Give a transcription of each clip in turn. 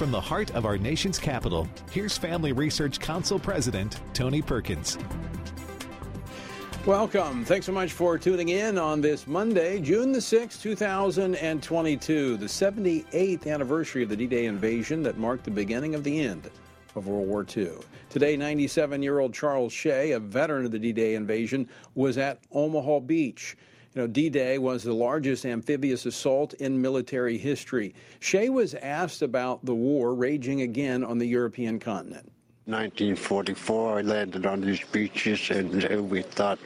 from the heart of our nation's capital, here's Family Research Council President Tony Perkins. Welcome. Thanks so much for tuning in on this Monday, June the 6th, 2022, the 78th anniversary of the D Day invasion that marked the beginning of the end of World War II. Today, 97 year old Charles Shay, a veteran of the D Day invasion, was at Omaha Beach. You know, D Day was the largest amphibious assault in military history. Shay was asked about the war raging again on the European continent. 1944, I landed on these beaches and we thought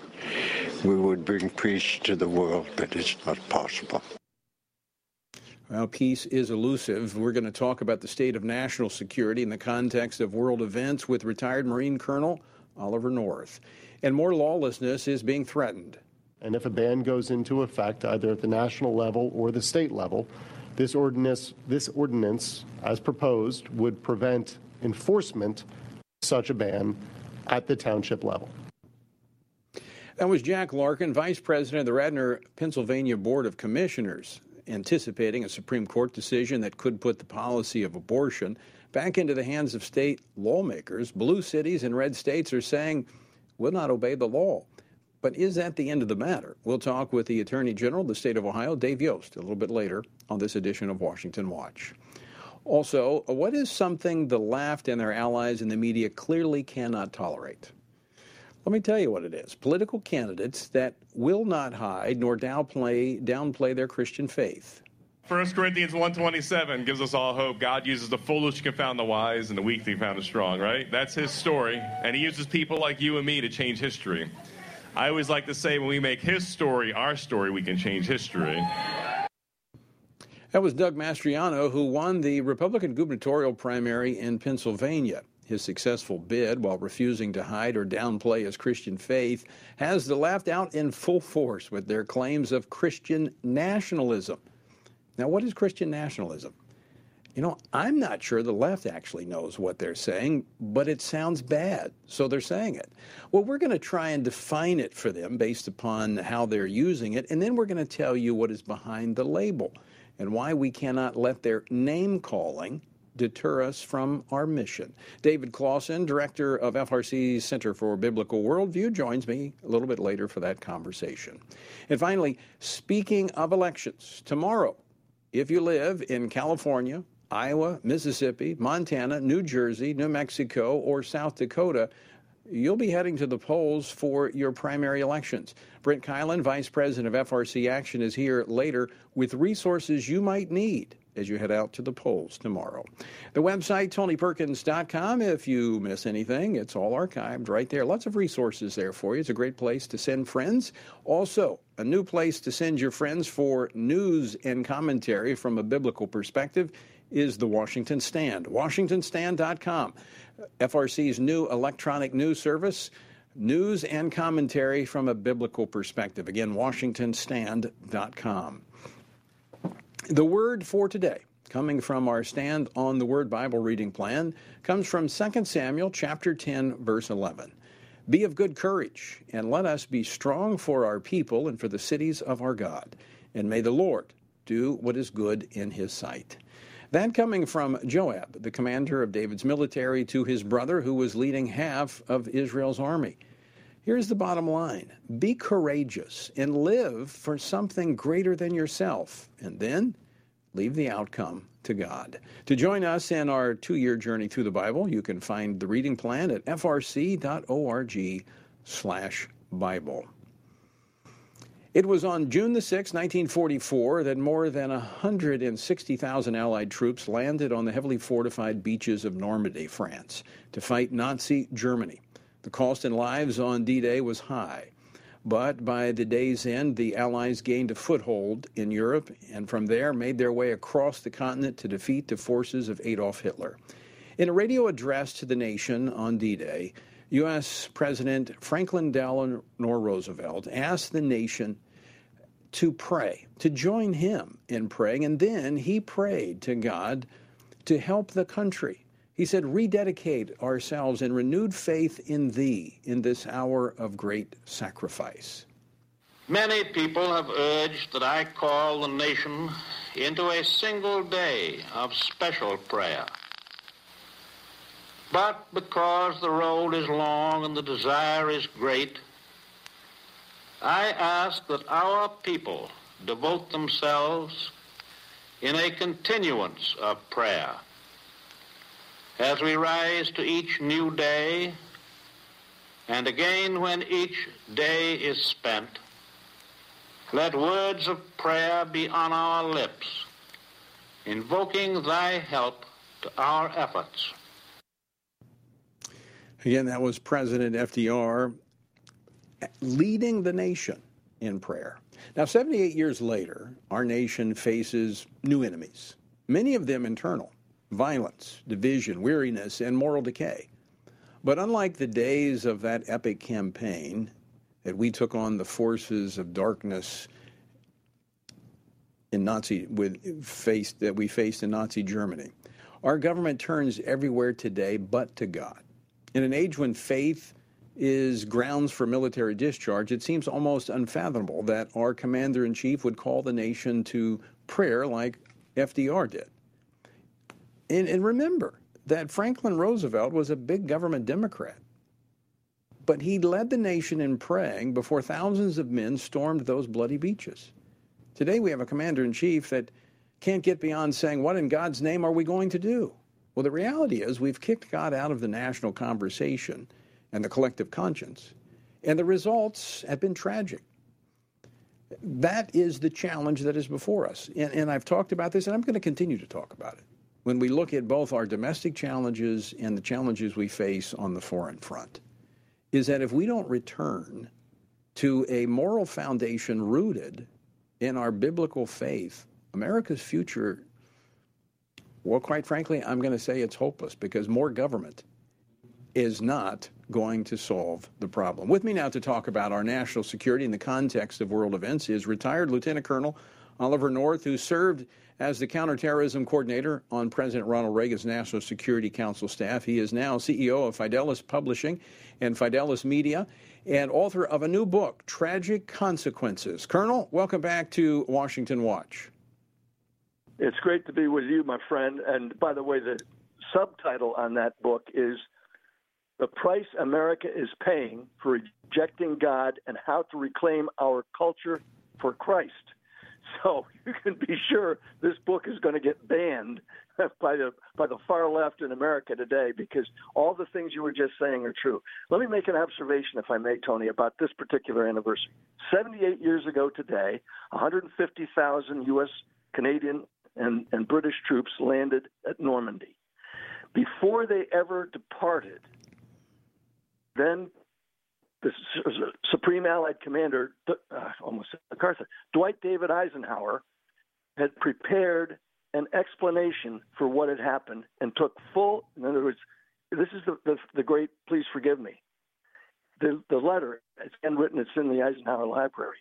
we would bring peace to the world, but it's not possible. Well, peace is elusive. We're going to talk about the state of national security in the context of world events with retired Marine Colonel Oliver North. And more lawlessness is being threatened. And if a ban goes into effect, either at the national level or the state level, this ordinance, this ordinance, as proposed, would prevent enforcement of such a ban at the township level. That was Jack Larkin, Vice President of the Radnor, Pennsylvania Board of Commissioners, anticipating a Supreme Court decision that could put the policy of abortion back into the hands of state lawmakers. Blue cities and red states are saying, we'll not obey the law. But is that the end of the matter? We'll talk with the Attorney General of the state of Ohio, Dave Yost, a little bit later on this edition of Washington Watch. Also, what is something the left and their allies in the media clearly cannot tolerate? Let me tell you what it is. Political candidates that will not hide nor downplay, downplay their Christian faith. 1 Corinthians 127 gives us all hope. God uses the foolish to confound the wise and the weak to confound the strong, right? That's his story. And he uses people like you and me to change history. I always like to say when we make his story our story, we can change history. That was Doug Mastriano, who won the Republican gubernatorial primary in Pennsylvania. His successful bid, while refusing to hide or downplay his Christian faith, has the left out in full force with their claims of Christian nationalism. Now, what is Christian nationalism? You know, I'm not sure the left actually knows what they're saying, but it sounds bad, so they're saying it. Well, we're going to try and define it for them based upon how they're using it, and then we're going to tell you what is behind the label and why we cannot let their name calling deter us from our mission. David Closson, director of FRC's Center for Biblical Worldview, joins me a little bit later for that conversation. And finally, speaking of elections, tomorrow, if you live in California, Iowa, Mississippi, Montana, New Jersey, New Mexico, or South Dakota, you'll be heading to the polls for your primary elections. Brent Keilen, Vice President of FRC Action, is here later with resources you might need as you head out to the polls tomorrow. The website, tonyperkins.com. If you miss anything, it's all archived right there. Lots of resources there for you. It's a great place to send friends. Also, a new place to send your friends for news and commentary from a biblical perspective is the Washington Stand. WashingtonStand.com. FRC's new electronic news service news and commentary from a biblical perspective. Again, WashingtonStand.com. The word for today, coming from our Stand on the Word Bible reading plan, comes from 2 Samuel chapter 10, verse 11. Be of good courage, and let us be strong for our people and for the cities of our God. And may the Lord do what is good in his sight. That coming from Joab, the commander of David's military, to his brother who was leading half of Israel's army. Here's the bottom line be courageous and live for something greater than yourself, and then leave the outcome to God. To join us in our two year journey through the Bible, you can find the reading plan at frc.org slash Bible. It was on June the 6th, 1944, that more than 160,000 Allied troops landed on the heavily fortified beaches of Normandy, France, to fight Nazi Germany. The cost in lives on D Day was high. But by the day's end, the Allies gained a foothold in Europe and from there made their way across the continent to defeat the forces of Adolf Hitler. In a radio address to the nation on D Day, U.S. President Franklin Delano Roosevelt asked the nation to pray, to join him in praying, and then he prayed to God to help the country he said, Rededicate ourselves in renewed faith in Thee in this hour of great sacrifice. Many people have urged that I call the nation into a single day of special prayer. But because the road is long and the desire is great, I ask that our people devote themselves in a continuance of prayer as we rise to each new day and again when each day is spent, let words of prayer be on our lips, invoking thy help to our efforts. Again, that was President FDR leading the nation in prayer. Now, 78 years later, our nation faces new enemies, many of them internal violence, division, weariness, and moral decay. But unlike the days of that epic campaign that we took on the forces of darkness in Nazi with faced that we faced in Nazi Germany, our government turns everywhere today but to God. In an age when faith is grounds for military discharge, it seems almost unfathomable that our commander in chief would call the nation to prayer like FDR did. And, and, remember that Franklin Roosevelt was a big government Democrat. But he led the nation in praying before thousands of men stormed those bloody beaches. Today we have a commander in chief that can't get beyond saying, What in God's name are we going to do? Well, the reality is we've kicked God out of the national conversation and the collective conscience. And the results have been tragic. That is the challenge that is before us. And, and, I've talked about this, and I'm going to continue to talk about it. When we look at both our domestic challenges and the challenges we face on the foreign front, is that if we don't return to a moral foundation rooted in our biblical faith, America's future, well, quite frankly, I'm going to say it's hopeless because more government is not going to solve the problem. With me now to talk about our national security in the context of world events is retired Lieutenant Colonel Oliver North, who served as the counterterrorism coordinator on President Ronald Reagan's National Security Council staff. He is now CEO of Fidelis Publishing and Fidelis Media and author of a new book, Tragic Consequences. Colonel, welcome back to Washington Watch. It's great to be with you, my friend. And by the way, the subtitle on that book is the price America is paying for rejecting God and how to reclaim our culture for Christ. So you can be sure this book is going to get banned by the by the far left in America today because all the things you were just saying are true. Let me make an observation, if I may, Tony, about this particular anniversary. 78 years ago today, 150,000 U.S., Canadian, and, and British troops landed at Normandy. Before they ever departed, then the Supreme Allied Commander, uh, almost MacArthur, Dwight David Eisenhower, had prepared an explanation for what had happened and took full. In other words, this is the the, the great. Please forgive me. The the letter, it's handwritten. It's in the Eisenhower Library,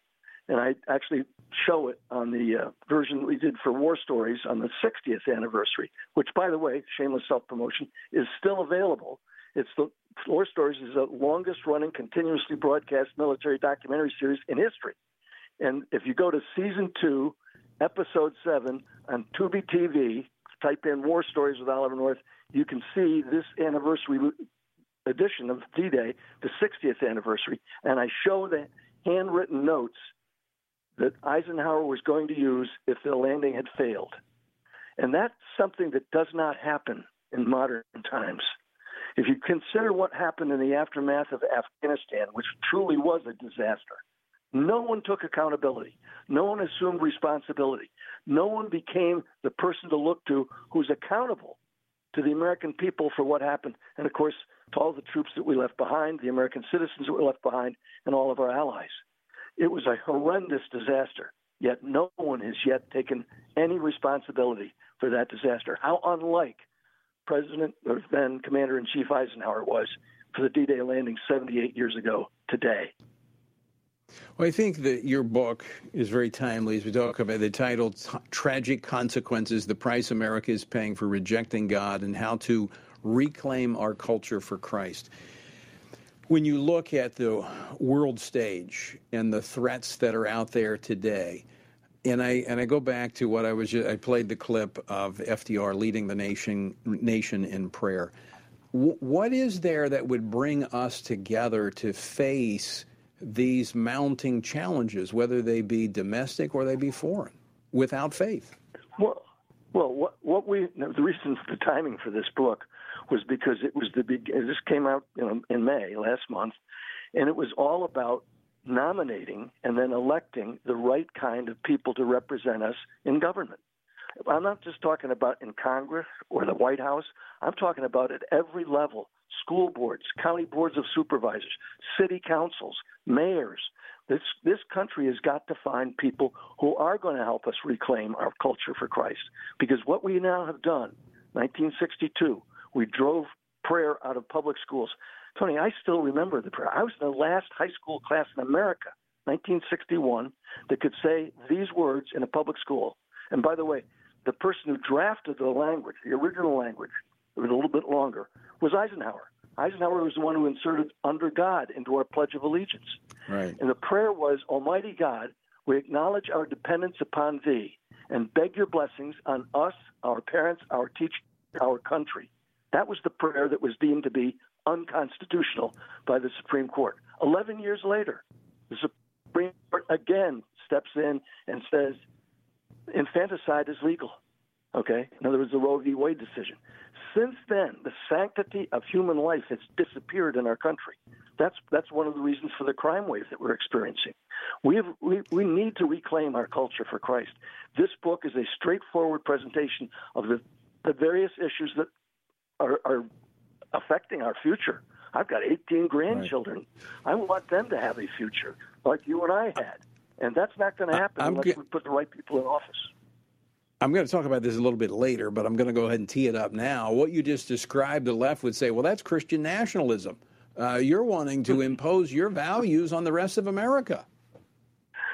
and I actually show it on the uh, version we did for War Stories on the 60th anniversary, which, by the way, shameless self promotion, is still available. It's the War Stories is the longest running continuously broadcast military documentary series in history. And if you go to season two, episode seven on Tubi TV, type in War Stories with Oliver North, you can see this anniversary edition of D Day, the 60th anniversary. And I show the handwritten notes that Eisenhower was going to use if the landing had failed. And that's something that does not happen in modern times. If you consider what happened in the aftermath of Afghanistan, which truly was a disaster, no one took accountability. No one assumed responsibility. No one became the person to look to who's accountable to the American people for what happened. And of course, to all the troops that we left behind, the American citizens that were left behind, and all of our allies. It was a horrendous disaster, yet no one has yet taken any responsibility for that disaster. How unlike President or then Commander in Chief Eisenhower was for the D Day landing 78 years ago today. Well, I think that your book is very timely as we talk about the title Tragic Consequences The Price America is Paying for Rejecting God and How to Reclaim Our Culture for Christ. When you look at the world stage and the threats that are out there today, and I and I go back to what I was. I played the clip of FDR leading the nation nation in prayer. what is there that would bring us together to face these mounting challenges, whether they be domestic or they be foreign, without faith? Well, well, what, what we the reason for the timing for this book was because it was the big. This came out you know, in May last month, and it was all about nominating and then electing the right kind of people to represent us in government. I'm not just talking about in Congress or the White House. I'm talking about at every level school boards, county boards of supervisors, city councils, mayors. This, this country has got to find people who are going to help us reclaim our culture for Christ. Because what we now have done, 1962, we drove prayer out of public schools. Tony, I still remember the prayer. I was the last high school class in America, 1961, that could say these words in a public school. And by the way, the person who drafted the language, the original language, it was a little bit longer, was Eisenhower. Eisenhower was the one who inserted under God into our Pledge of Allegiance. Right. And the prayer was, Almighty God, we acknowledge our dependence upon Thee and beg your blessings on us, our parents, our teachers, our country. That was the prayer that was deemed to be unconstitutional by the Supreme Court. Eleven years later, the Supreme Court again steps in and says infanticide is legal. Okay? In other words, the Roe v. Wade decision. Since then, the sanctity of human life has disappeared in our country. That's that's one of the reasons for the crime wave that we're experiencing. We have, we we need to reclaim our culture for Christ. This book is a straightforward presentation of the the various issues that are, are affecting our future. I've got 18 grandchildren. Right. I want them to have a future like you and I had. And that's not going to happen I'm unless we put the right people in office. I'm going to talk about this a little bit later, but I'm going to go ahead and tee it up now. What you just described, the left would say, well, that's Christian nationalism. Uh, you're wanting to impose your values on the rest of America.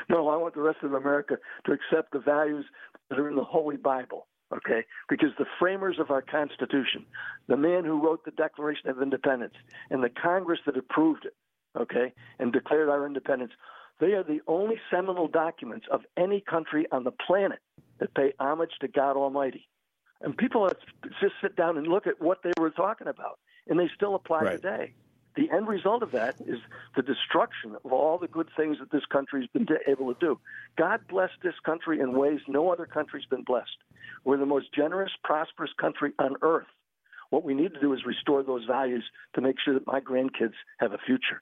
No, I want the rest of America to accept the values that are in the Holy Bible, okay? Because the framers of our Constitution, the man who wrote the Declaration of Independence, and the Congress that approved it, okay, and declared our independence, they are the only seminal documents of any country on the planet that pay homage to God Almighty. And people just sit down and look at what they were talking about, and they still apply right. today. The end result of that is the destruction of all the good things that this country's been able to do. God blessed this country in ways no other country's been blessed. We're the most generous, prosperous country on earth. What we need to do is restore those values to make sure that my grandkids have a future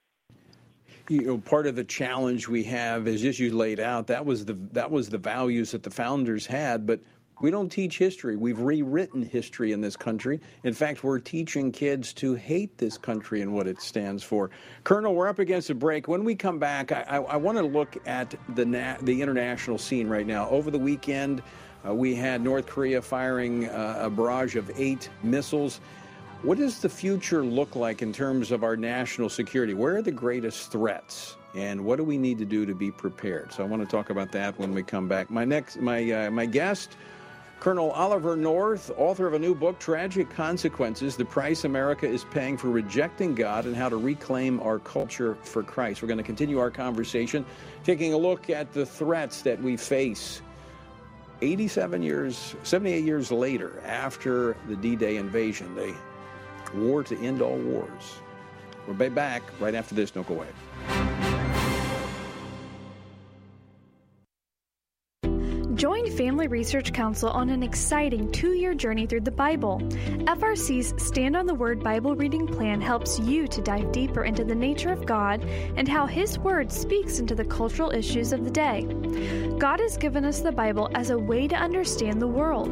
you know part of the challenge we have is just you laid out that was the that was the values that the founders had but we don't teach history. We've rewritten history in this country. In fact, we're teaching kids to hate this country and what it stands for. Colonel, we're up against a break. When we come back, I, I, I want to look at the na- the international scene right now. Over the weekend, uh, we had North Korea firing uh, a barrage of eight missiles. What does the future look like in terms of our national security? Where are the greatest threats? And what do we need to do to be prepared? So I want to talk about that when we come back. My next, my uh, my guest, Colonel Oliver North, author of a new book, Tragic Consequences: The Price America is Paying for Rejecting God and How to Reclaim Our Culture for Christ. We're going to continue our conversation, taking a look at the threats that we face 87 years, 78 years later after the D-Day invasion. They war to end all wars. We'll be back right after this. Don't go away. Family Research Council on an exciting two year journey through the Bible. FRC's Stand on the Word Bible reading plan helps you to dive deeper into the nature of God and how His Word speaks into the cultural issues of the day. God has given us the Bible as a way to understand the world.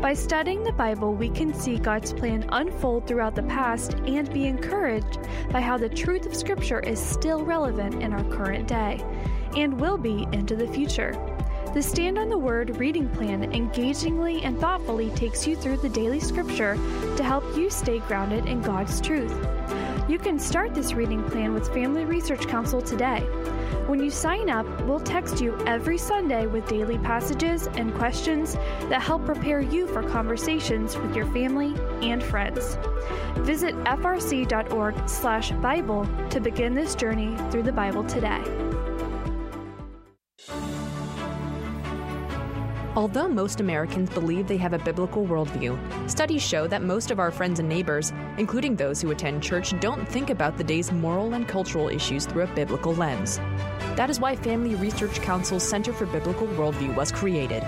By studying the Bible, we can see God's plan unfold throughout the past and be encouraged by how the truth of Scripture is still relevant in our current day and will be into the future. The Stand on the Word reading plan engagingly and thoughtfully takes you through the daily scripture to help you stay grounded in God's truth. You can start this reading plan with Family Research Council today. When you sign up, we'll text you every Sunday with daily passages and questions that help prepare you for conversations with your family and friends. Visit frc.org/bible to begin this journey through the Bible today. Although most Americans believe they have a biblical worldview, studies show that most of our friends and neighbors, including those who attend church, don't think about the day's moral and cultural issues through a biblical lens. That is why Family Research Council's Center for Biblical Worldview was created.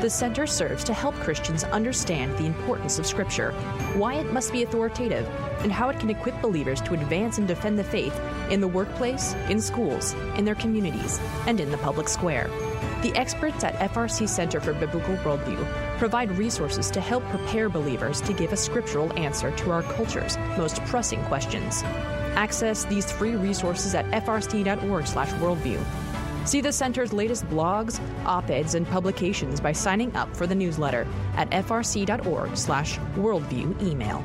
The center serves to help Christians understand the importance of Scripture, why it must be authoritative, and how it can equip believers to advance and defend the faith in the workplace, in schools, in their communities, and in the public square. The experts at FRC Center for Biblical Worldview provide resources to help prepare believers to give a scriptural answer to our culture's most pressing questions. Access these free resources at frc.org/worldview. See the center's latest blogs, op-eds, and publications by signing up for the newsletter at frc.org/worldview email.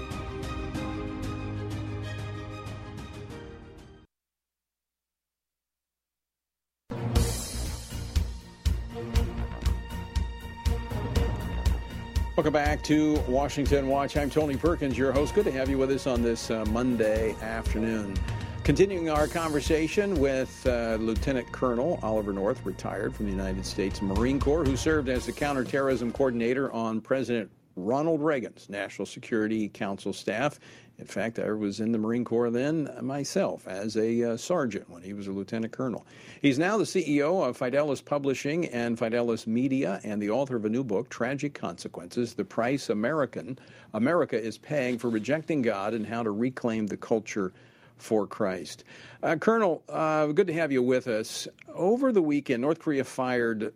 Welcome back to Washington Watch. I'm Tony Perkins, your host. Good to have you with us on this uh, Monday afternoon. Continuing our conversation with uh, Lieutenant Colonel Oliver North, retired from the United States Marine Corps, who served as the counterterrorism coordinator on President Ronald Reagan's National Security Council staff. In fact, I was in the Marine Corps then myself as a uh, sergeant when he was a lieutenant colonel. He's now the CEO of Fidelis Publishing and Fidelis Media and the author of a new book, Tragic Consequences The Price American America is Paying for Rejecting God and How to Reclaim the Culture for Christ. Uh, Colonel, uh, good to have you with us. Over the weekend, North Korea fired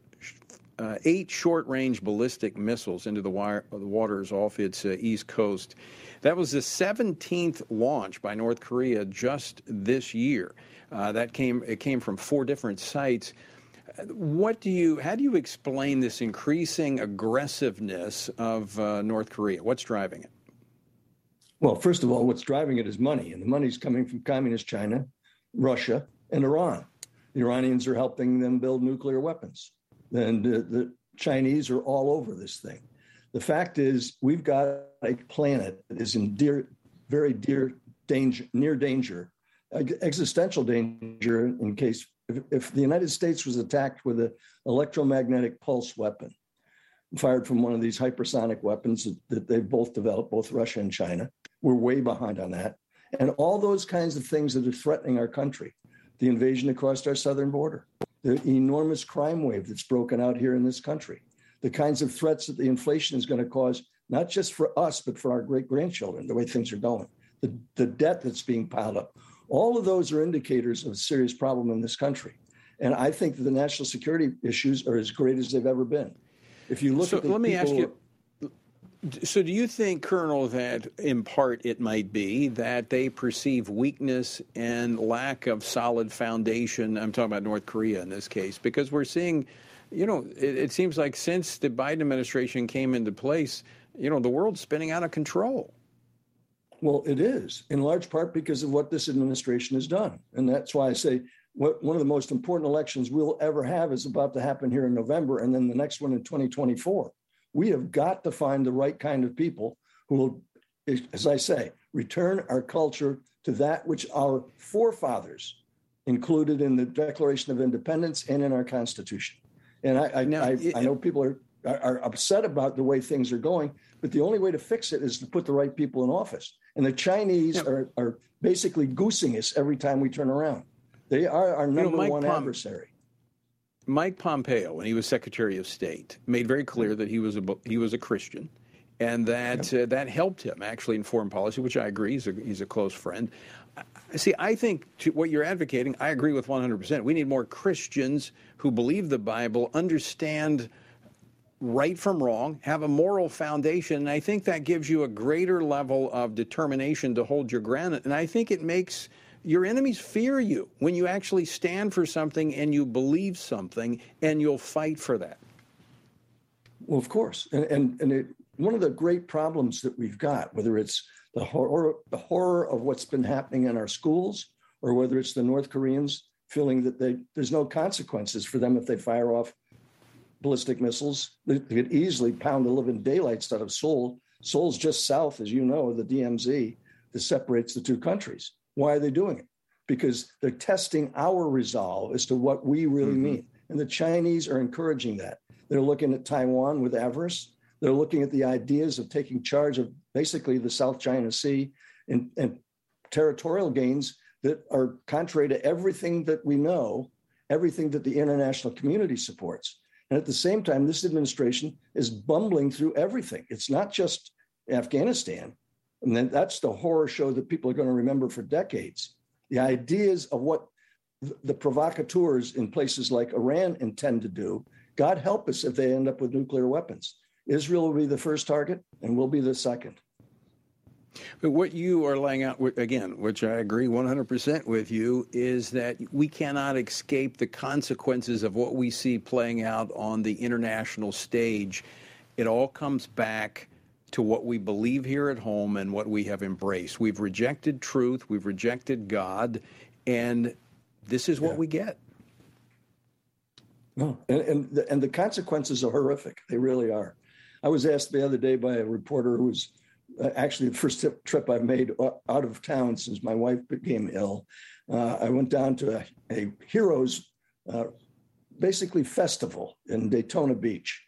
uh, eight short range ballistic missiles into the, wire, the waters off its uh, east coast. That was the 17th launch by North Korea just this year. Uh, that came it came from four different sites. What do you? How do you explain this increasing aggressiveness of uh, North Korea? What's driving it? Well, first of all, what's driving it is money, and the money's coming from communist China, Russia, and Iran. The Iranians are helping them build nuclear weapons, and uh, the Chinese are all over this thing. The fact is, we've got a planet that is in dear, very dear danger, near danger, existential danger in case if, if the United States was attacked with an electromagnetic pulse weapon fired from one of these hypersonic weapons that, that they've both developed, both Russia and China. We're way behind on that. And all those kinds of things that are threatening our country, the invasion across our southern border, the enormous crime wave that's broken out here in this country, the kinds of threats that the inflation is going to cause, not just for us, but for our great grandchildren, the way things are going, the, the debt that's being piled up. All of those are indicators of a serious problem in this country. And I think that the national security issues are as great as they've ever been. If you look so at the let me ask you. So, do you think, Colonel, that in part it might be that they perceive weakness and lack of solid foundation? I'm talking about North Korea in this case, because we're seeing, you know, it, it seems like since the Biden administration came into place, you know, the world's spinning out of control. Well, it is in large part because of what this administration has done. And that's why I say what, one of the most important elections we'll ever have is about to happen here in November, and then the next one in 2024. We have got to find the right kind of people who will, as I say, return our culture to that which our forefathers included in the Declaration of Independence and in our Constitution. And I, I, I, I know people are, are, upset about the way things are going, but the only way to fix it is to put the right people in office. And the Chinese are, are basically goosing us every time we turn around. They are our know, number Mike one Pom- adversary. Mike Pompeo, when he was Secretary of State, made very clear that he was a he was a Christian, and that uh, that helped him actually in foreign policy, which I agree. He's a, he's a close friend. See, I think what you're advocating, I agree with 100%. We need more Christians who believe the Bible, understand right from wrong, have a moral foundation, and I think that gives you a greater level of determination to hold your ground. And I think it makes your enemies fear you when you actually stand for something and you believe something and you'll fight for that. Well, of course. And, and, and it, one of the great problems that we've got, whether it's the horror, the horror of what's been happening in our schools, or whether it's the North Koreans feeling that they, there's no consequences for them if they fire off ballistic missiles. They could easily pound the living daylights out of Seoul. Seoul's just south, as you know, of the DMZ that separates the two countries. Why are they doing it? Because they're testing our resolve as to what we really mm-hmm. mean. And the Chinese are encouraging that. They're looking at Taiwan with avarice. They're looking at the ideas of taking charge of basically the South China Sea and, and territorial gains that are contrary to everything that we know, everything that the international community supports. And at the same time, this administration is bumbling through everything. It's not just Afghanistan, and then that's the horror show that people are going to remember for decades. The ideas of what the provocateurs in places like Iran intend to do, God help us if they end up with nuclear weapons. Israel will be the first target and we'll be the second. But what you are laying out, again, which I agree 100% with you, is that we cannot escape the consequences of what we see playing out on the international stage. It all comes back to what we believe here at home and what we have embraced. We've rejected truth, we've rejected God, and this is what yeah. we get. No, and and the, and the consequences are horrific. They really are. I was asked the other day by a reporter who was uh, actually the first trip I've made out of town since my wife became ill. Uh, I went down to a, a heroes, uh, basically festival in Daytona Beach,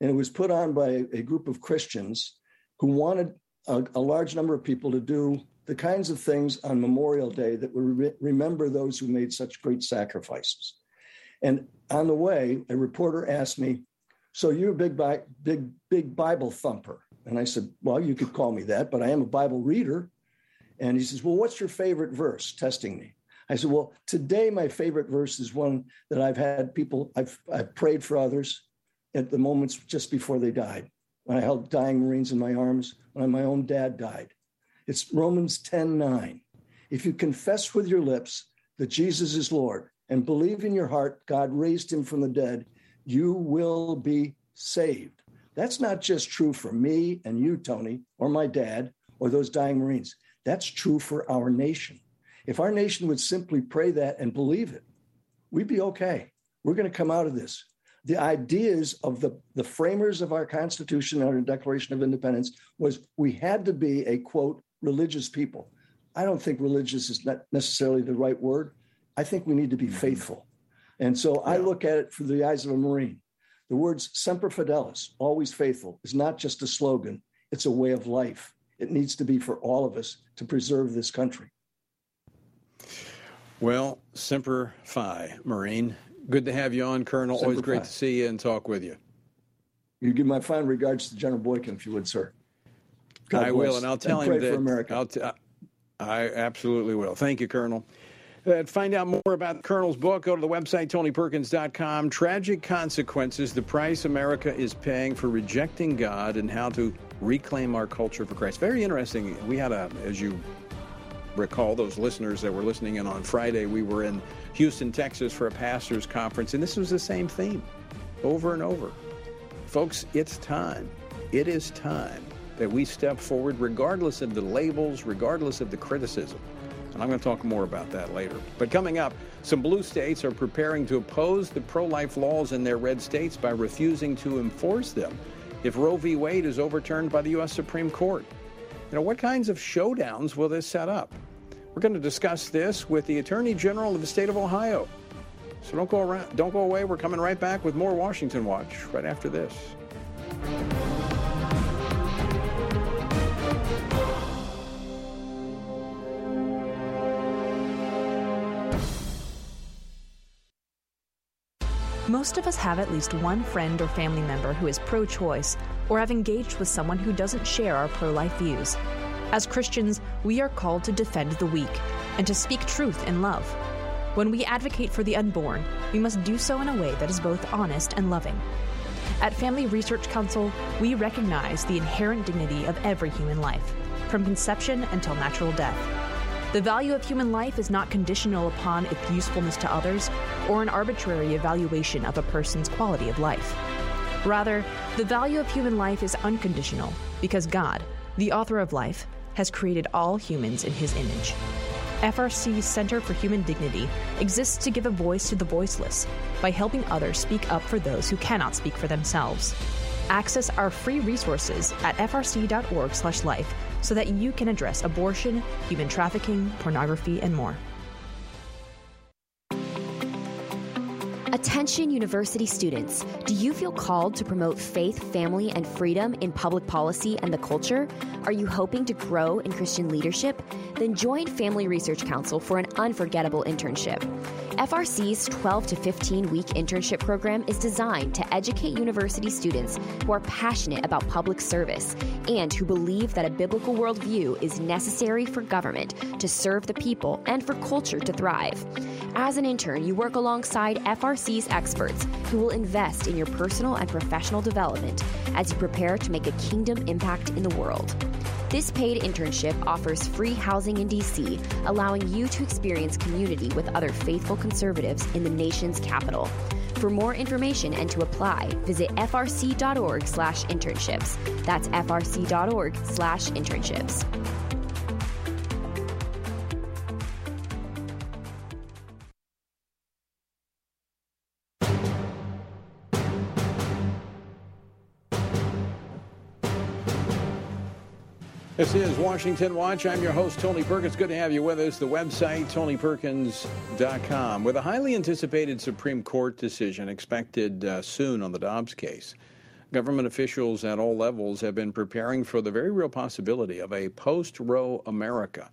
and it was put on by a group of Christians who wanted a, a, large number of people to do the kinds of things on Memorial Day that would re- remember those who made such great sacrifices. And on the way, a reporter asked me, "So you're a big, big, big Bible thumper?" And I said, "Well, you could call me that, but I am a Bible reader." And he says, "Well, what's your favorite verse?" Testing me. I said, "Well, today my favorite verse is one that I've had people I've I've prayed for others at the moments just before they died." When I held dying Marines in my arms, when my own dad died. It's Romans 10 9. If you confess with your lips that Jesus is Lord and believe in your heart God raised him from the dead, you will be saved. That's not just true for me and you, Tony, or my dad, or those dying Marines. That's true for our nation. If our nation would simply pray that and believe it, we'd be okay. We're going to come out of this the ideas of the, the framers of our Constitution and our Declaration of Independence was we had to be a quote religious people. I don't think religious is not necessarily the right word. I think we need to be mm-hmm. faithful. And so yeah. I look at it through the eyes of a Marine. The words semper fidelis, always faithful, is not just a slogan, it's a way of life. It needs to be for all of us to preserve this country. Well, Semper Fi, Marine. Good to have you on, Colonel. Always great to see you and talk with you. You give my fine regards to General Boykin, if you would, sir. God I bless. will, and I'll tell and him that. For America. T- I absolutely will. Thank you, Colonel. Uh, find out more about Colonel's book, go to the website, tonyperkins.com. Tragic Consequences The Price America is Paying for Rejecting God and How to Reclaim Our Culture for Christ. Very interesting. We had a, as you recall, those listeners that were listening in on Friday, we were in Houston, Texas for a pastor's conference, and this was the same theme over and over. Folks, it's time. It is time that we step forward, regardless of the labels, regardless of the criticism. And I'm going to talk more about that later. But coming up, some blue states are preparing to oppose the pro life laws in their red states by refusing to enforce them if Roe v. Wade is overturned by the U.S. Supreme Court. You know, what kinds of showdowns will this set up? We're going to discuss this with the Attorney General of the state of Ohio. So don't go around, don't go away. We're coming right back with more Washington Watch right after this. Most of us have at least one friend or family member who is pro choice or have engaged with someone who doesn't share our pro life views. As Christians, we are called to defend the weak and to speak truth in love. When we advocate for the unborn, we must do so in a way that is both honest and loving. At Family Research Council, we recognize the inherent dignity of every human life, from conception until natural death. The value of human life is not conditional upon its usefulness to others or an arbitrary evaluation of a person's quality of life. Rather, the value of human life is unconditional because God, the author of life, has created all humans in his image. FRC's Center for Human Dignity exists to give a voice to the voiceless by helping others speak up for those who cannot speak for themselves. Access our free resources at frc.org/life so that you can address abortion, human trafficking, pornography, and more. Attention university students, do you feel called to promote faith, family, and freedom in public policy and the culture? Are you hoping to grow in Christian leadership? Then join Family Research Council for an unforgettable internship. FRC's 12 to 15 week internship program is designed to educate university students who are passionate about public service and who believe that a biblical worldview is necessary for government to serve the people and for culture to thrive. As an intern, you work alongside FRC's experts who will invest in your personal and professional development as you prepare to make a kingdom impact in the world. This paid internship offers free housing in DC, allowing you to experience community with other faithful conservatives in the nation's capital. For more information and to apply, visit frc.org/internships. That's frc.org/internships. This is Washington Watch. I'm your host, Tony Perkins. Good to have you with us. The website, tonyperkins.com. With a highly anticipated Supreme Court decision expected uh, soon on the Dobbs case, government officials at all levels have been preparing for the very real possibility of a post Roe America.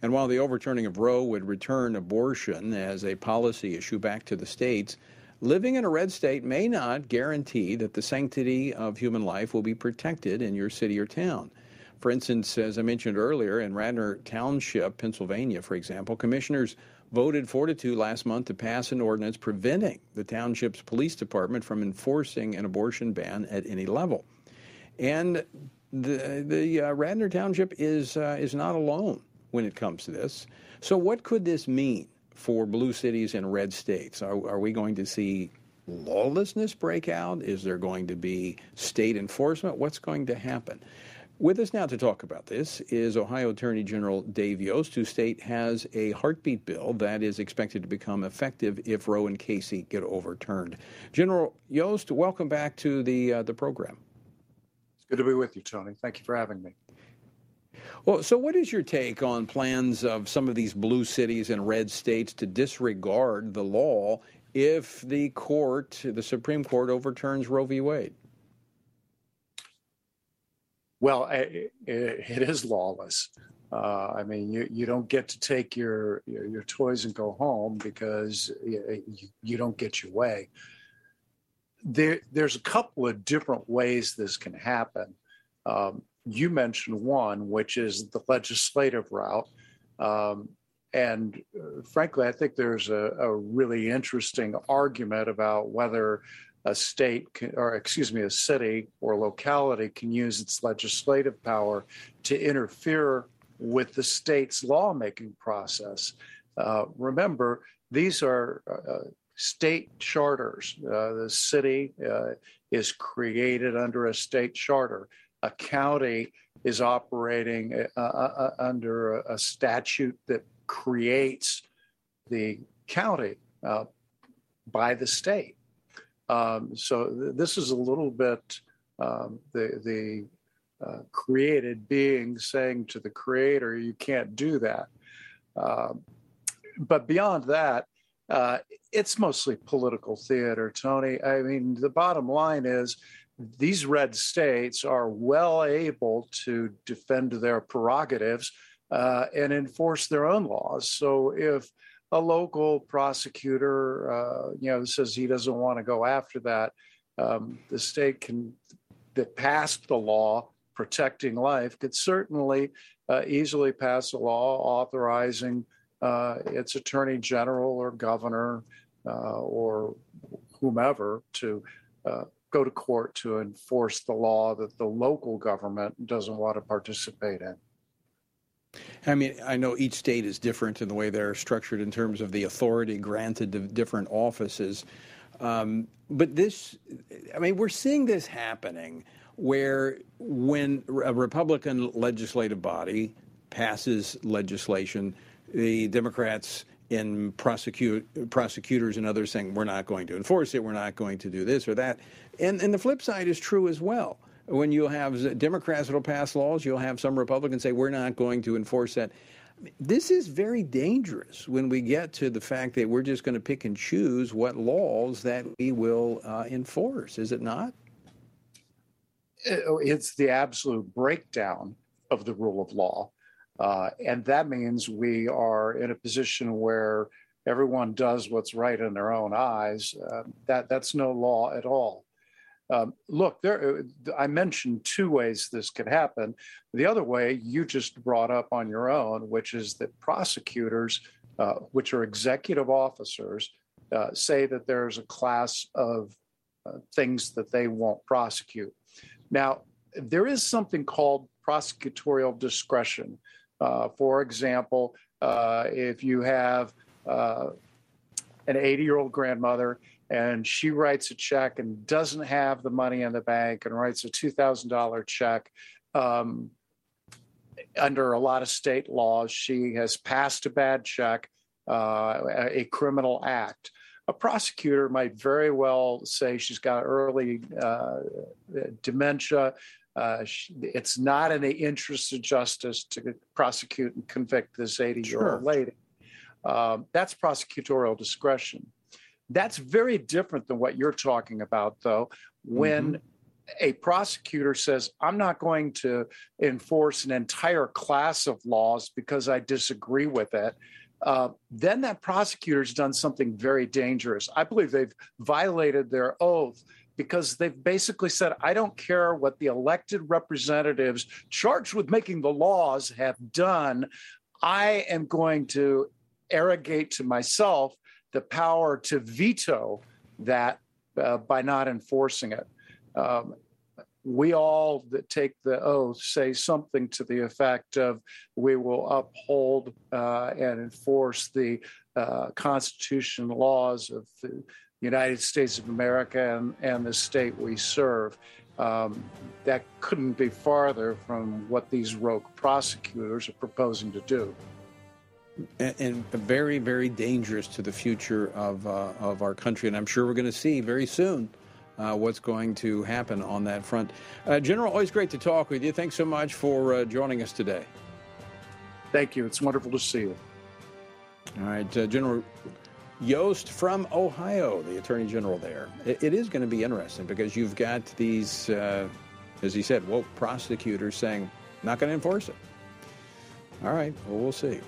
And while the overturning of Roe would return abortion as a policy issue back to the states, living in a red state may not guarantee that the sanctity of human life will be protected in your city or town. For instance, as I mentioned earlier, in Radnor Township, Pennsylvania, for example, commissioners voted 4 to 2 last month to pass an ordinance preventing the township's police department from enforcing an abortion ban at any level. And the, the uh, Radnor Township is, uh, is not alone when it comes to this. So, what could this mean for blue cities and red states? Are, are we going to see lawlessness break out? Is there going to be state enforcement? What's going to happen? With us now to talk about this is Ohio Attorney General Dave Yost, whose state has a heartbeat bill that is expected to become effective if Roe and Casey get overturned. General Yost, welcome back to the uh, the program. It's good to be with you, Tony. Thank you for having me. Well, so what is your take on plans of some of these blue cities and red states to disregard the law if the court, the Supreme Court, overturns Roe v. Wade? Well, it, it is lawless. Uh, I mean, you, you don't get to take your, your, your toys and go home because you, you don't get your way. There, there's a couple of different ways this can happen. Um, you mentioned one, which is the legislative route. Um, and uh, frankly, I think there's a, a, really interesting argument about whether a state or excuse me, a city or locality can use its legislative power to interfere with the state's lawmaking process. Uh, remember, these are uh, state charters. Uh, the city uh, is created under a state charter. A county is operating uh, uh, under a, statute that creates the county by the state. Um, so th- this is a little bit um, the the uh, created being saying to the creator, "You can't do that." Um, but beyond that, uh, it's mostly political theater, Tony. I mean, the bottom line is these red states are well able to defend their prerogatives uh, and enforce their own laws. So if a local prosecutor, uh, you know, says he doesn't want to go after that, um, the state can that passed the law protecting life could certainly uh, easily pass a law authorizing uh, its attorney general or governor uh, or whomever to uh, go to court to enforce the law that the local government doesn't want to participate in. I mean, I know each state is different in the way they're structured in terms of the authority granted to different offices. Um, but this, I mean, we're seeing this happening where when a Republican legislative body passes legislation, the Democrats in prosecute prosecutors and others saying we're not going to enforce it, we're not going to do this or that, and and the flip side is true as well. When you have Democrats that'll pass laws, you'll have some Republicans say we're not going to enforce that. This is very dangerous when we get to the fact that we're just going to pick and choose what laws that we will uh, enforce. Is it not? It's the absolute breakdown of the rule of law. Uh, and that means we are in a position where everyone does what's right in their own eyes. Uh, that that's no law at all. Um, look, there. I mentioned two ways this could happen. The other way you just brought up on your own, which is that prosecutors, uh, which are executive officers, uh, say that there's a class of uh, things that they won't prosecute. Now, there is something called prosecutorial discretion. Uh, for example, uh, if you have uh, an 80 year old grandmother and she writes a check and doesn't have the money in the bank and writes a $2,000 check, um, under a lot of state laws, she has passed a bad check, uh, a criminal act a prosecutor might very well say she's got early uh, dementia. Uh, she, it's not in the interest of justice to prosecute and convict this 80 year old lady. Um, that's prosecutorial discretion. That's very different than what you're talking about, though, when mm-hmm. a prosecutor says, I'm not going to enforce an entire class of laws because I disagree with it. Uh, then that prosecutor's done something very dangerous. I believe they've violated their oath because they've basically said, I don't care what the elected representatives charged with making the laws have done. I am going to arrogate to myself the power to veto that uh, by not enforcing it. Um, we all that take the oath say something to the effect of we will uphold uh, and enforce the uh, Constitution laws of the United States of America and, and the state we serve. Um, that couldn't be farther from what these rogue prosecutors are proposing to do. And, and very, very dangerous to the future of, uh, of our country. And I'm sure we're going to see very soon uh, what's going to happen on that front. Uh, General, always great to talk with you. Thanks so much for uh, joining us today. Thank you. It's wonderful to see you. All right, uh, General Yost from Ohio, the Attorney General there. it, it is going to be interesting because you've got these, uh, as he said, woke prosecutors saying, not going to enforce it. All right, well, we'll see.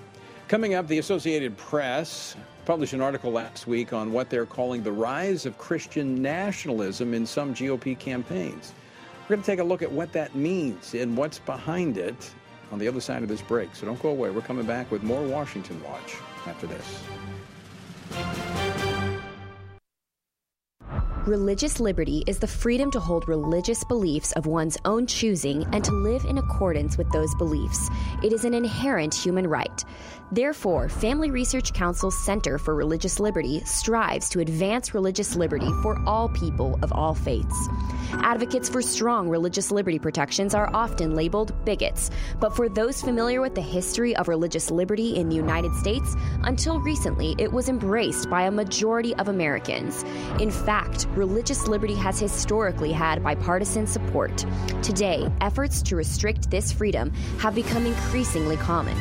Coming up, the Associated Press published an article last week on what they're calling the rise of Christian nationalism in some GOP campaigns. We're going to take a look at what that means and what's behind it on the other side of this break. So don't go away. We're coming back with more Washington Watch after this. Religious liberty is the freedom to hold religious beliefs of one's own choosing and to live in accordance with those beliefs. It is an inherent human right. Therefore, Family Research Council's Center for Religious Liberty strives to advance religious liberty for all people of all faiths. Advocates for strong religious liberty protections are often labeled bigots, but for those familiar with the history of religious liberty in the United States, until recently it was embraced by a majority of Americans. In fact, religious liberty has historically had bipartisan support. Today, efforts to restrict this freedom have become increasingly common.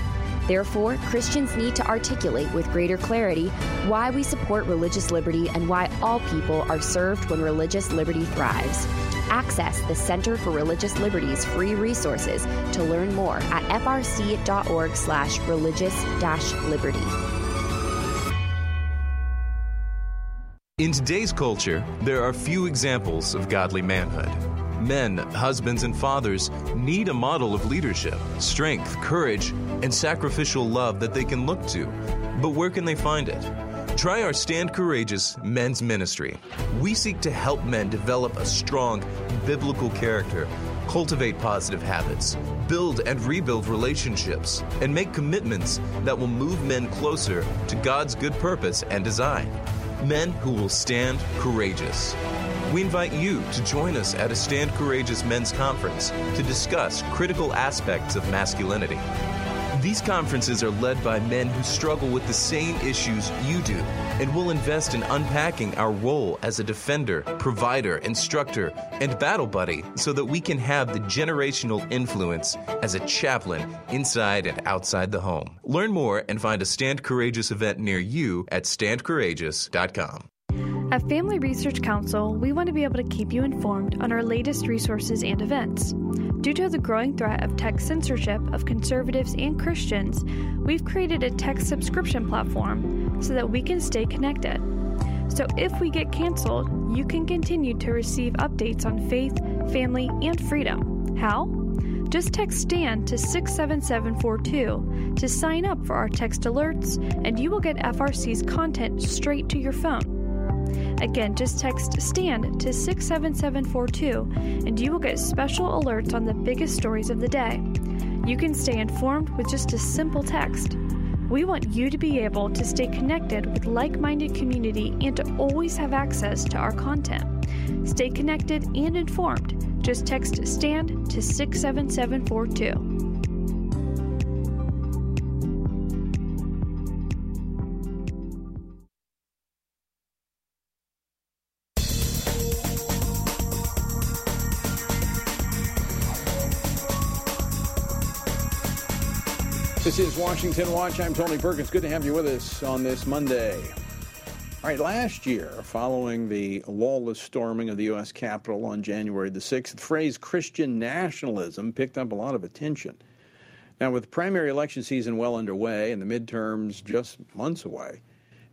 Therefore, Christians need to articulate with greater clarity why we support religious liberty and why all people are served when religious liberty thrives. Access the Center for Religious Liberty's free resources to learn more at frc.org/religious-liberty. In today's culture, there are few examples of godly manhood. Men, husbands, and fathers need a model of leadership, strength, courage, and sacrificial love that they can look to. But where can they find it? Try our Stand Courageous men's ministry. We seek to help men develop a strong biblical character, cultivate positive habits, build and rebuild relationships, and make commitments that will move men closer to God's good purpose and design. Men who will stand courageous. We invite you to join us at a Stand Courageous Men's Conference to discuss critical aspects of masculinity. These conferences are led by men who struggle with the same issues you do and will invest in unpacking our role as a defender, provider, instructor, and battle buddy so that we can have the generational influence as a chaplain inside and outside the home. Learn more and find a Stand Courageous event near you at standcourageous.com. At Family Research Council, we want to be able to keep you informed on our latest resources and events. Due to the growing threat of tech censorship of conservatives and Christians, we've created a tech subscription platform so that we can stay connected. So if we get canceled, you can continue to receive updates on faith, family, and freedom. How? Just text STAND to 67742 to sign up for our text alerts, and you will get FRC's content straight to your phone. Again, just text STAND to 67742 and you will get special alerts on the biggest stories of the day. You can stay informed with just a simple text. We want you to be able to stay connected with like minded community and to always have access to our content. Stay connected and informed. Just text STAND to 67742. Is Washington Watch. I'm Tony Perkins. Good to have you with us on this Monday. All right, last year, following the lawless storming of the U.S. Capitol on January the 6th, the phrase Christian nationalism picked up a lot of attention. Now, with primary election season well underway and the midterms just months away,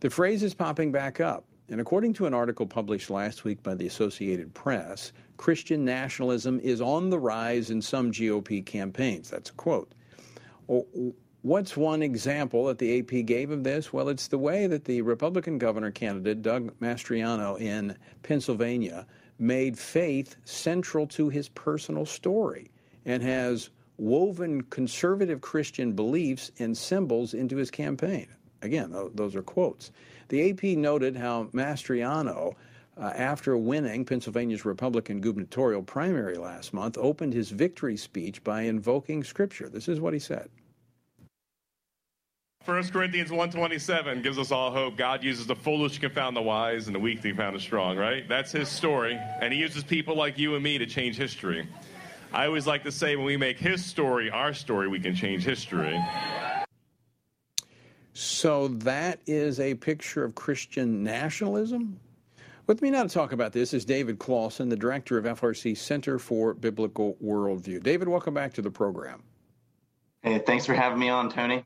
the phrase is popping back up. And according to an article published last week by the Associated Press, Christian nationalism is on the rise in some GOP campaigns. That's a quote. What's one example that the AP gave of this? Well, it's the way that the Republican governor candidate, Doug Mastriano in Pennsylvania, made faith central to his personal story and has woven conservative Christian beliefs and symbols into his campaign. Again, those are quotes. The AP noted how Mastriano, uh, after winning Pennsylvania's Republican gubernatorial primary last month, opened his victory speech by invoking Scripture. This is what he said. 1 Corinthians 127 gives us all hope. God uses the foolish to confound the wise and the weak to confound the strong, right? That's his story. And he uses people like you and me to change history. I always like to say when we make his story our story, we can change history. So that is a picture of Christian nationalism? With me now to talk about this is David Closson, the director of FRC Center for Biblical Worldview. David, welcome back to the program. Hey, thanks for having me on, Tony.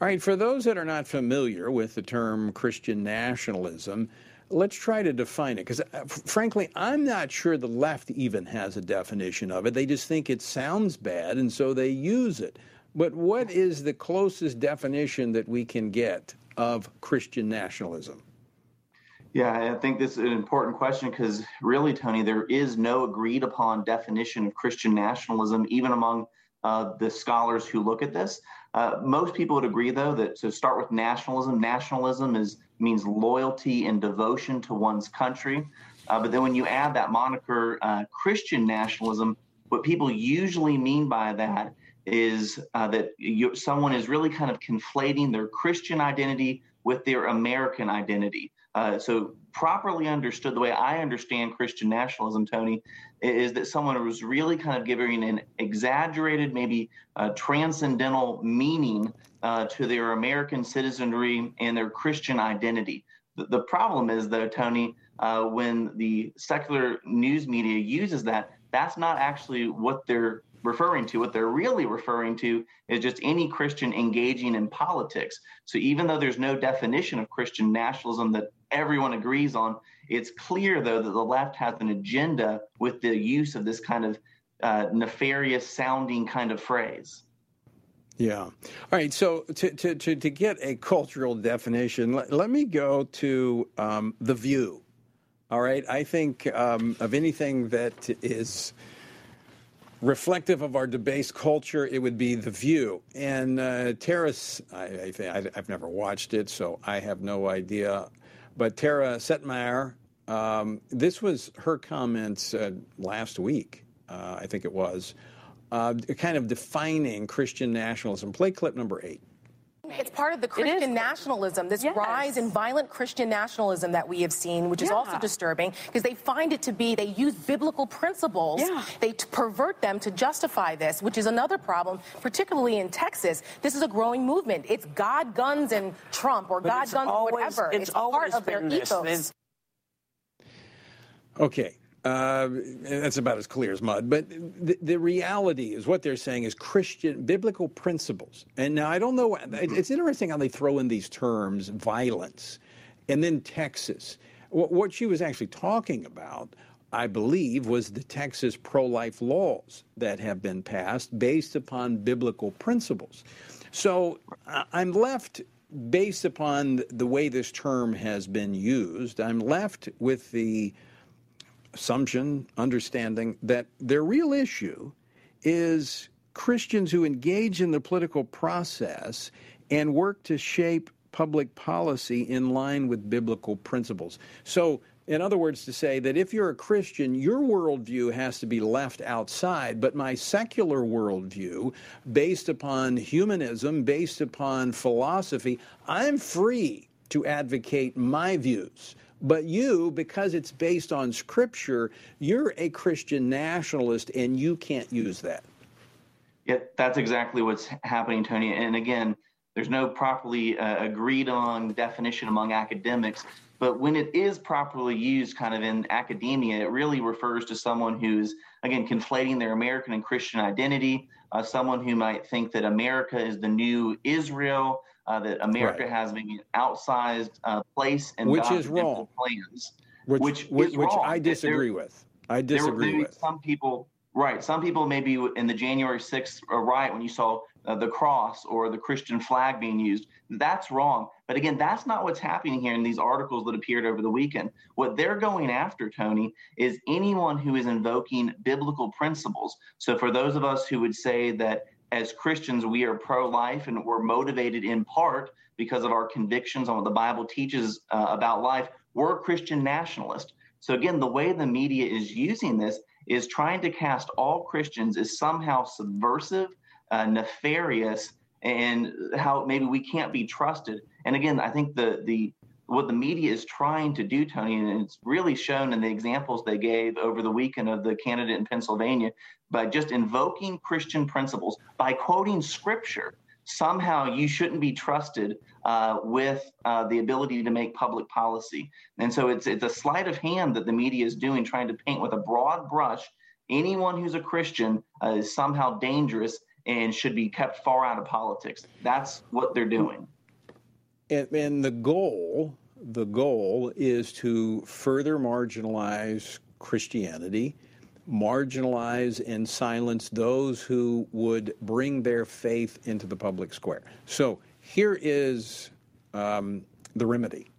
All right, for those that are not familiar with the term Christian nationalism, let's try to define it because, uh, frankly, I'm not sure the left even has a definition of it. They just think it sounds bad, and so they use it. But what is the closest definition that we can get of Christian nationalism? Yeah, I think this is an important question because really, Tony, there is no agreed upon definition of Christian nationalism, even among uh, the scholars who look at this. Uh, most people would agree, though, that to start with nationalism, nationalism is means loyalty and devotion to one's country. Uh, but then when you add that moniker uh, Christian nationalism, what people usually mean by that is uh, that you, someone is really kind of conflating their Christian identity with their American identity. Uh, so, properly understood, the way I understand Christian nationalism, Tony, is that someone was really kind of giving an exaggerated, maybe uh, transcendental meaning uh, to their American citizenry and their Christian identity. The, the problem is, though, Tony, uh, when the secular news media uses that, that's not actually what they're referring to. What they're really referring to is just any Christian engaging in politics. So even though there's no definition of Christian nationalism that everyone agrees on, it's clear, though, that the left has an agenda with the use of this kind of uh, nefarious sounding kind of phrase. Yeah. All right. So to, to, to, to get a cultural definition, let, let me go to um, The View. All right. I think um, of anything that is reflective of our debased culture, it would be The View. And uh, Tara's, I, I, I've never watched it, so I have no idea. But Tara Setmayer, um, this was her comments uh, last week, uh, I think it was, uh, kind of defining Christian nationalism. Play clip number eight. It's part of the Christian nationalism, this yes. rise in violent Christian nationalism that we have seen, which yeah. is also disturbing because they find it to be, they use biblical principles, yeah. they pervert them to justify this, which is another problem, particularly in Texas. This is a growing movement. It's God, guns, and Trump, or but God, guns, always, whatever. It's, it's part of their ethos. Okay. Uh, that's about as clear as mud. But the, the, reality is what they're saying is Christian biblical principles. And now I don't know. It's interesting how they throw in these terms, violence, and then Texas. What, what she was actually talking about, I believe, was the Texas pro-life laws that have been passed based upon biblical principles. So I'm left based upon the way this term has been used, I'm left with the assumption, understanding that their real issue is Christians who engage in the political process and work to shape public policy in line with biblical principles. So, in other words, to say that if you're a Christian, your worldview has to be left outside, but my secular worldview, based upon humanism, based upon philosophy, I'm free to advocate my views. But you, because it's based on scripture, you're a Christian nationalist and you can't use that. Yeah, that's exactly what's happening, Tony. And again, there's no properly uh, agreed on definition among academics. But when it is properly used kind of in academia, it really refers to someone who's, again, conflating their American and Christian identity, uh, someone who might think that America is the new Israel, uh, that America right. has maybe an outsized uh, place in which God's is wrong. plans, which which, which, which I disagree there, with. I disagree with some people. Right, some people maybe in the January 6th riot when you saw uh, the cross or the Christian flag being used, that's wrong. But again, that's not what's happening here in these articles that appeared over the weekend. What they're going after, Tony, is anyone who is invoking biblical principles. So for those of us who would say that as Christians, we are pro life and we're motivated in part because of our convictions on what the Bible teaches uh, about life. We're Christian nationalists. So, again, the way the media is using this is trying to cast all Christians as somehow subversive, uh, nefarious, and how maybe we can't be trusted. And again, I think the the what the media is trying to do, Tony, and it's really shown in the examples they gave over the weekend of the candidate in Pennsylvania, by just invoking Christian principles, by quoting scripture, somehow you shouldn't be trusted uh, with uh, the ability to make public policy. And so it's it's a sleight of hand that the media is doing, trying to paint with a broad brush anyone who's a Christian uh, is somehow dangerous and should be kept far out of politics. That's what they're doing. And, and the goal, the goal is to further marginalize Christianity, marginalize and silence those who would bring their faith into the public square. So here is um, the remedy: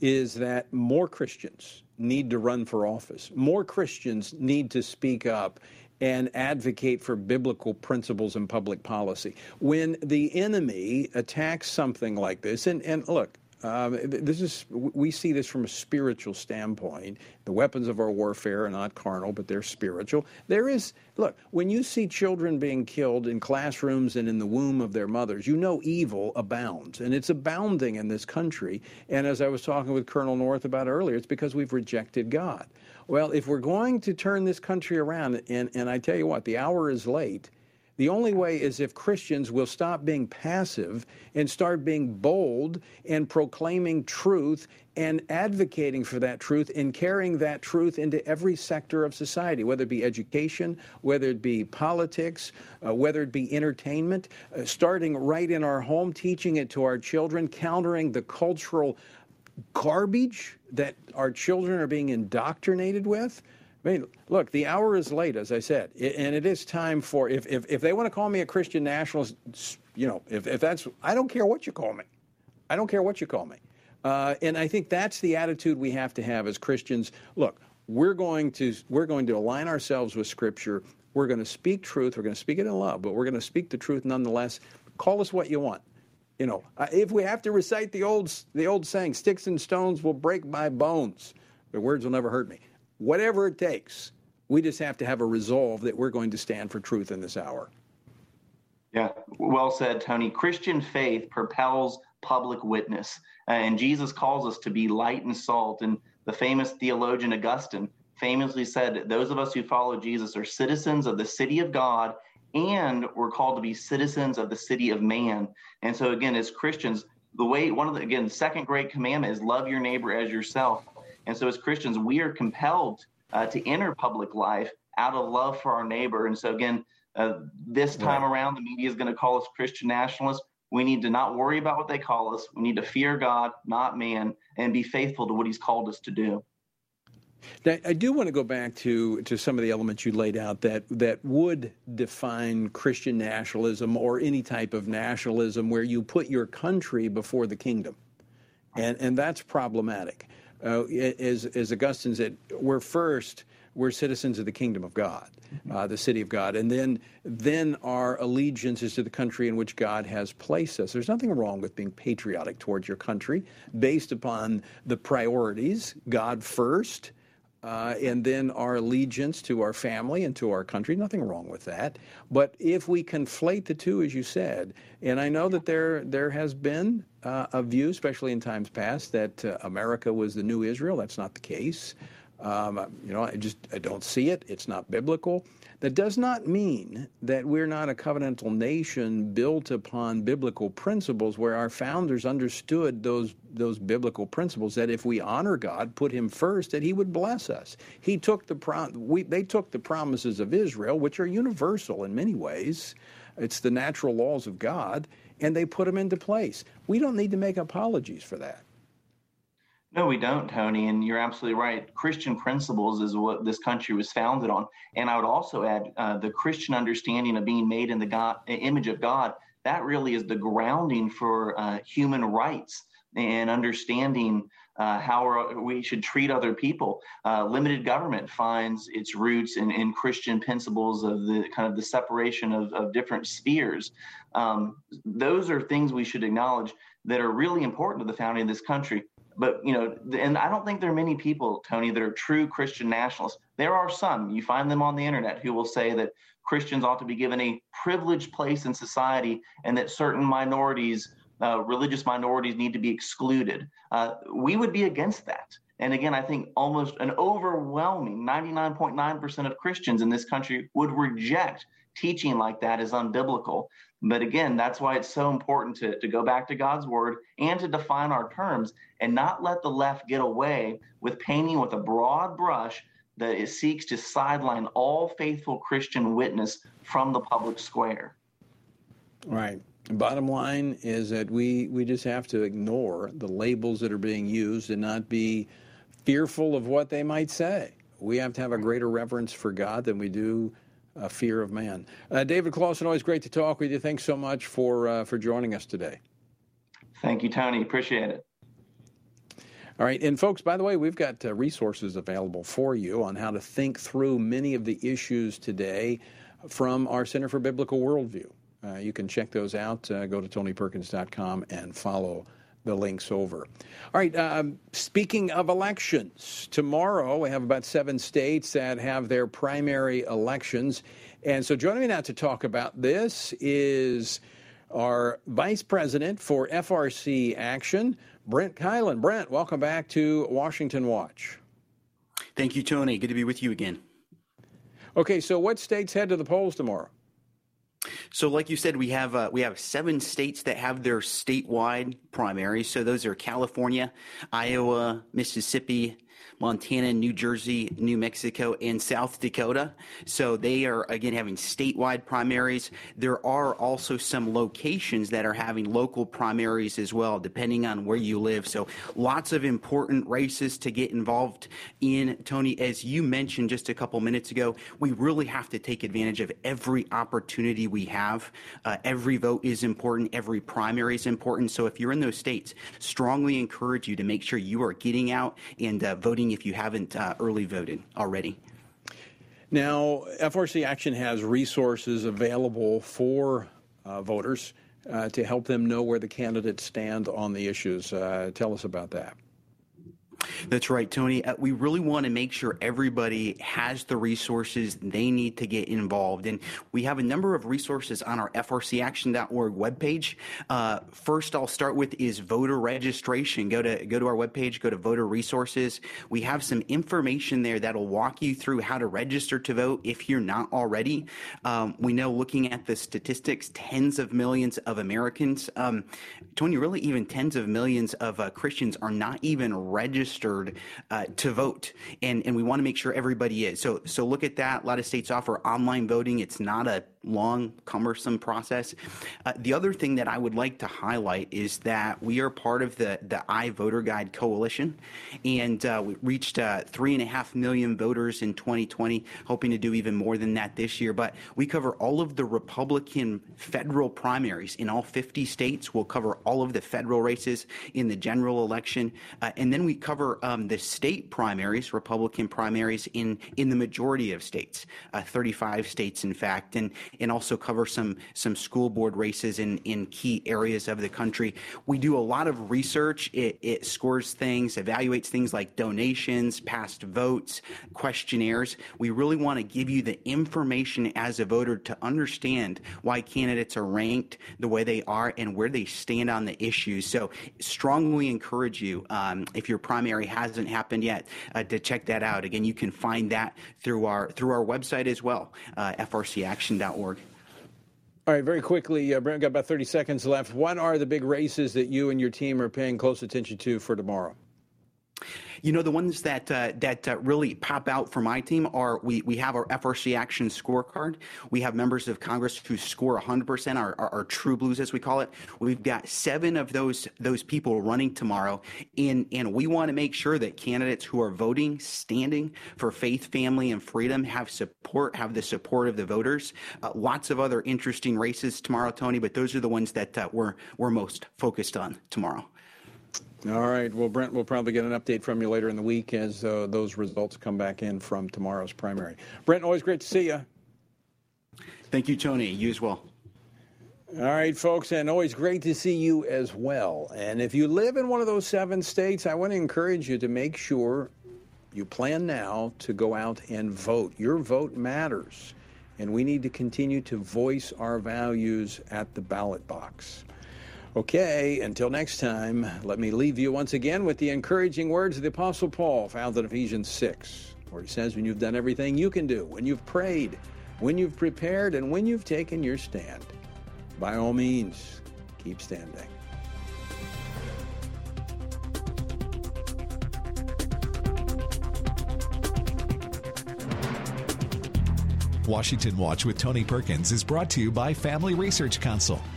is that more Christians need to run for office. More Christians need to speak up and advocate for biblical principles in public policy. When the enemy attacks something like this, and, and look, um, this is we see this from a spiritual standpoint. The weapons of our warfare are not carnal, but they're spiritual. There is look when you see children being killed in classrooms and in the womb of their mothers, you know evil abounds, and it's abounding in this country. And as I was talking with Colonel North about earlier, it's because we've rejected God. Well, if we're going to turn this country around, and, and I tell you what, the hour is late, The only way is if Christians will stop being passive and start being bold and proclaiming truth and advocating for that truth and carrying that truth into every sector of society, whether it be education, whether it be politics, uh, whether it be entertainment, uh, starting right in our home, teaching it to our children, countering the cultural garbage that our children are being indoctrinated with. I mean, look, the hour is late, as I said, and it is time for, if, if, if they want to call me a Christian nationalist, you know, if, if that's, I don't care what you call me. I don't care what you call me. Uh, and I think that's the attitude we have to have as Christians. Look, we're going to, we're going to align ourselves with Scripture. We're going to speak truth. We're going to speak it in love, but we're going to speak the truth nonetheless. Call us what you want. You know, if we have to recite the old, the old saying, sticks and stones will break my bones, but words will never hurt me whatever it takes. We just have to have a resolve that we're going to stand for truth in this hour. Yeah, well said, Tony. Christian faith propels public witness, uh, and Jesus calls us to be light and salt. And the famous theologian Augustine famously said, Those of us who follow Jesus are citizens of the city of God, and we're called to be citizens of the city of man. And so, again, as Christians, the way one of the, again, second great commandment is love your neighbor as yourself. And so, as Christians, we are compelled uh, to enter public life out of love for our neighbor. And so, again, uh, this time right. around, the media is going to call us Christian nationalists. We need to not worry about what they call us. We need to fear God, not man, and be faithful to what He's called us to do. Now, I do want to go back to, to some of the elements you laid out that, that would define Christian nationalism or any type of nationalism where you put your country before the kingdom. And, and that's problematic uh, as, as Augustine said, we're first, we're citizens of the kingdom of God, uh, the city of God, and then then our allegiance is to the country in which God has placed us. There's nothing wrong with being patriotic towards your country, based upon the priorities: God first, and then our allegiance to our family and to our country. Nothing wrong with that. But if we conflate the two, as you said, and I know that there there has been uh, a view, especially in times past, that uh, America was the new Israel. That's not the case. Um, you know, I just I don't see it. It's not biblical. That does not mean that we're not a covenantal nation built upon biblical principles where our founders understood those those biblical principles that if we honor God, put him first, that he would bless us. He took the prom- we, they took the promises of Israel, which are universal in many ways. It's the natural laws of God, and they put them into place. We don't need to make apologies for that. No, we don't, Tony. And you're absolutely right. Christian principles is what this country was founded on. And I would also add uh, the Christian understanding of being made in the God, image of God. That really is the grounding for uh, human rights and understanding uh, how we should treat other people. Uh, limited government finds its roots in, in, Christian principles of the kind of the separation of, of different spheres. Um, those are things we should acknowledge that are really important to the founding of this country but you know and i don't think there are many people tony that are true christian nationalists. There are some. You find them on the internet who will say that christians ought to be given a privileged place in society and that certain minorities uh, religious minorities need to be excluded. Uh, we would be against that. And again i think almost an overwhelming 99.9% of christians in this country would reject teaching like that is unbiblical but again, that's why it's so important to, to go back to God's word and to define our terms and not let the left get away with painting with a broad brush that it seeks to sideline all faithful Christian witness from the public square. Right. Bottom line is that we, we just have to ignore the labels that are being used and not be fearful of what they might say. We have to have a greater reverence for God than we do a fear of man. Uh, David Closson, always great to talk with you. Thanks so much for uh, for joining us today. Thank you, Tony. Appreciate it. All right, and folks, by the way, we've got uh, resources available for you on how to think through many of the issues today from our Center for Biblical Worldview. Uh, you can check those out. Uh, go to tonyperkins.com and follow the links over. All right, um, speaking of elections, tomorrow we have about seven states that have their primary elections. And so joining me now to talk about this is our Vice President for FRC Action, Brent Keilen. Brent, welcome back to Washington Watch. Thank you, Tony. Good to be with you again. Okay, so what states head to the polls tomorrow? So, like you said, we have uh, we have seven states that have their statewide primaries. So those are California, Iowa, Mississippi, Montana, New Jersey, New Mexico, and South Dakota. So they are again having statewide primaries. There are also some locations that are having local primaries as well, depending on where you live. So lots of important races to get involved in. Tony, as you mentioned just a couple minutes ago, we really have to take advantage of every opportunity we have. Uh, every vote is important. Every primary is important. So if you're in those states, strongly encourage you to make sure you are getting out and uh, voting if you haven't uh, early voted already. Now, FRC Action has resources available for uh, voters uh, to help them know where the candidates stand on the issues. Uh, tell us about that. That's right, Tony. Uh, we really want to make sure everybody has the resources they need to get involved. And we have a number of resources on our frcaction.org webpage. Uh, first, I'll start with is voter registration. Go to go to our webpage, go to voter resources. We have some information there that'll walk you through how to register to vote if you're not already. Um, we know looking at the statistics, tens of millions of Americans, um, Tony, really even tens of millions of uh, Christians are not even registered registered uh, to vote, and and we want to make sure everybody is. So so look at that. A lot of states offer online voting. It's not a long, cumbersome process. Uh, the other thing that I would like to highlight is that we are part of the, the iVoter Guide Coalition, and uh, we reached uh, three and a half million voters in 2020, hoping to do even more than that this year. But we cover all of the Republican federal primaries in all 50 states. We'll cover all of the federal races in the general election, and then we cover um, the state primaries, Republican primaries in in the majority of states, uh, 35 states, in fact, and and also cover some some school board races in in key areas of the country. We do a lot of research. It, it scores things, evaluates things like donations, past votes, questionnaires. We really want to give you the information as a voter to understand why candidates are ranked the way they are and where they stand on the issues. So, strongly encourage you um, if your primary hasn't happened yet uh, to check that out. Again, you can find that through our through our website as well, uh, frcaction.org. All right, very quickly, uh, Brent, got about 30 seconds left. What are the big races that you and your team are paying close attention to for tomorrow? You know, the ones that uh, that uh, really pop out for my team are we, we have our FRC Action scorecard. We have members of Congress who score 100%, our, our, our, true blues, as we call it. We've got seven of those those people running tomorrow, and, and we want to make sure that candidates who are voting, standing for faith, family, and freedom have support, have the support of the voters. Uh, lots of other interesting races tomorrow, Tony, but those are the ones that uh, we're, we're most focused on tomorrow. All right. Well, Brent, we'll probably get an update from you later in the week as uh, those results come back in from tomorrow's primary. Brent, always great to see you. Thank you, Tony. You as well. All right, folks, and always great to see you as well. And if you live in one of those seven states, I want to encourage you to make sure you plan now to go out and vote. Your vote matters, and we need to continue to voice our values at the ballot box. Okay, until next time, let me leave you once again with the encouraging words of the Apostle Paul found in Ephesians 6, where he says, When you've done everything you can do, when you've prayed, when you've prepared, and when you've taken your stand, by all means, keep standing. Washington Watch with Tony Perkins is brought to you by Family Research Council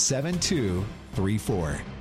7234.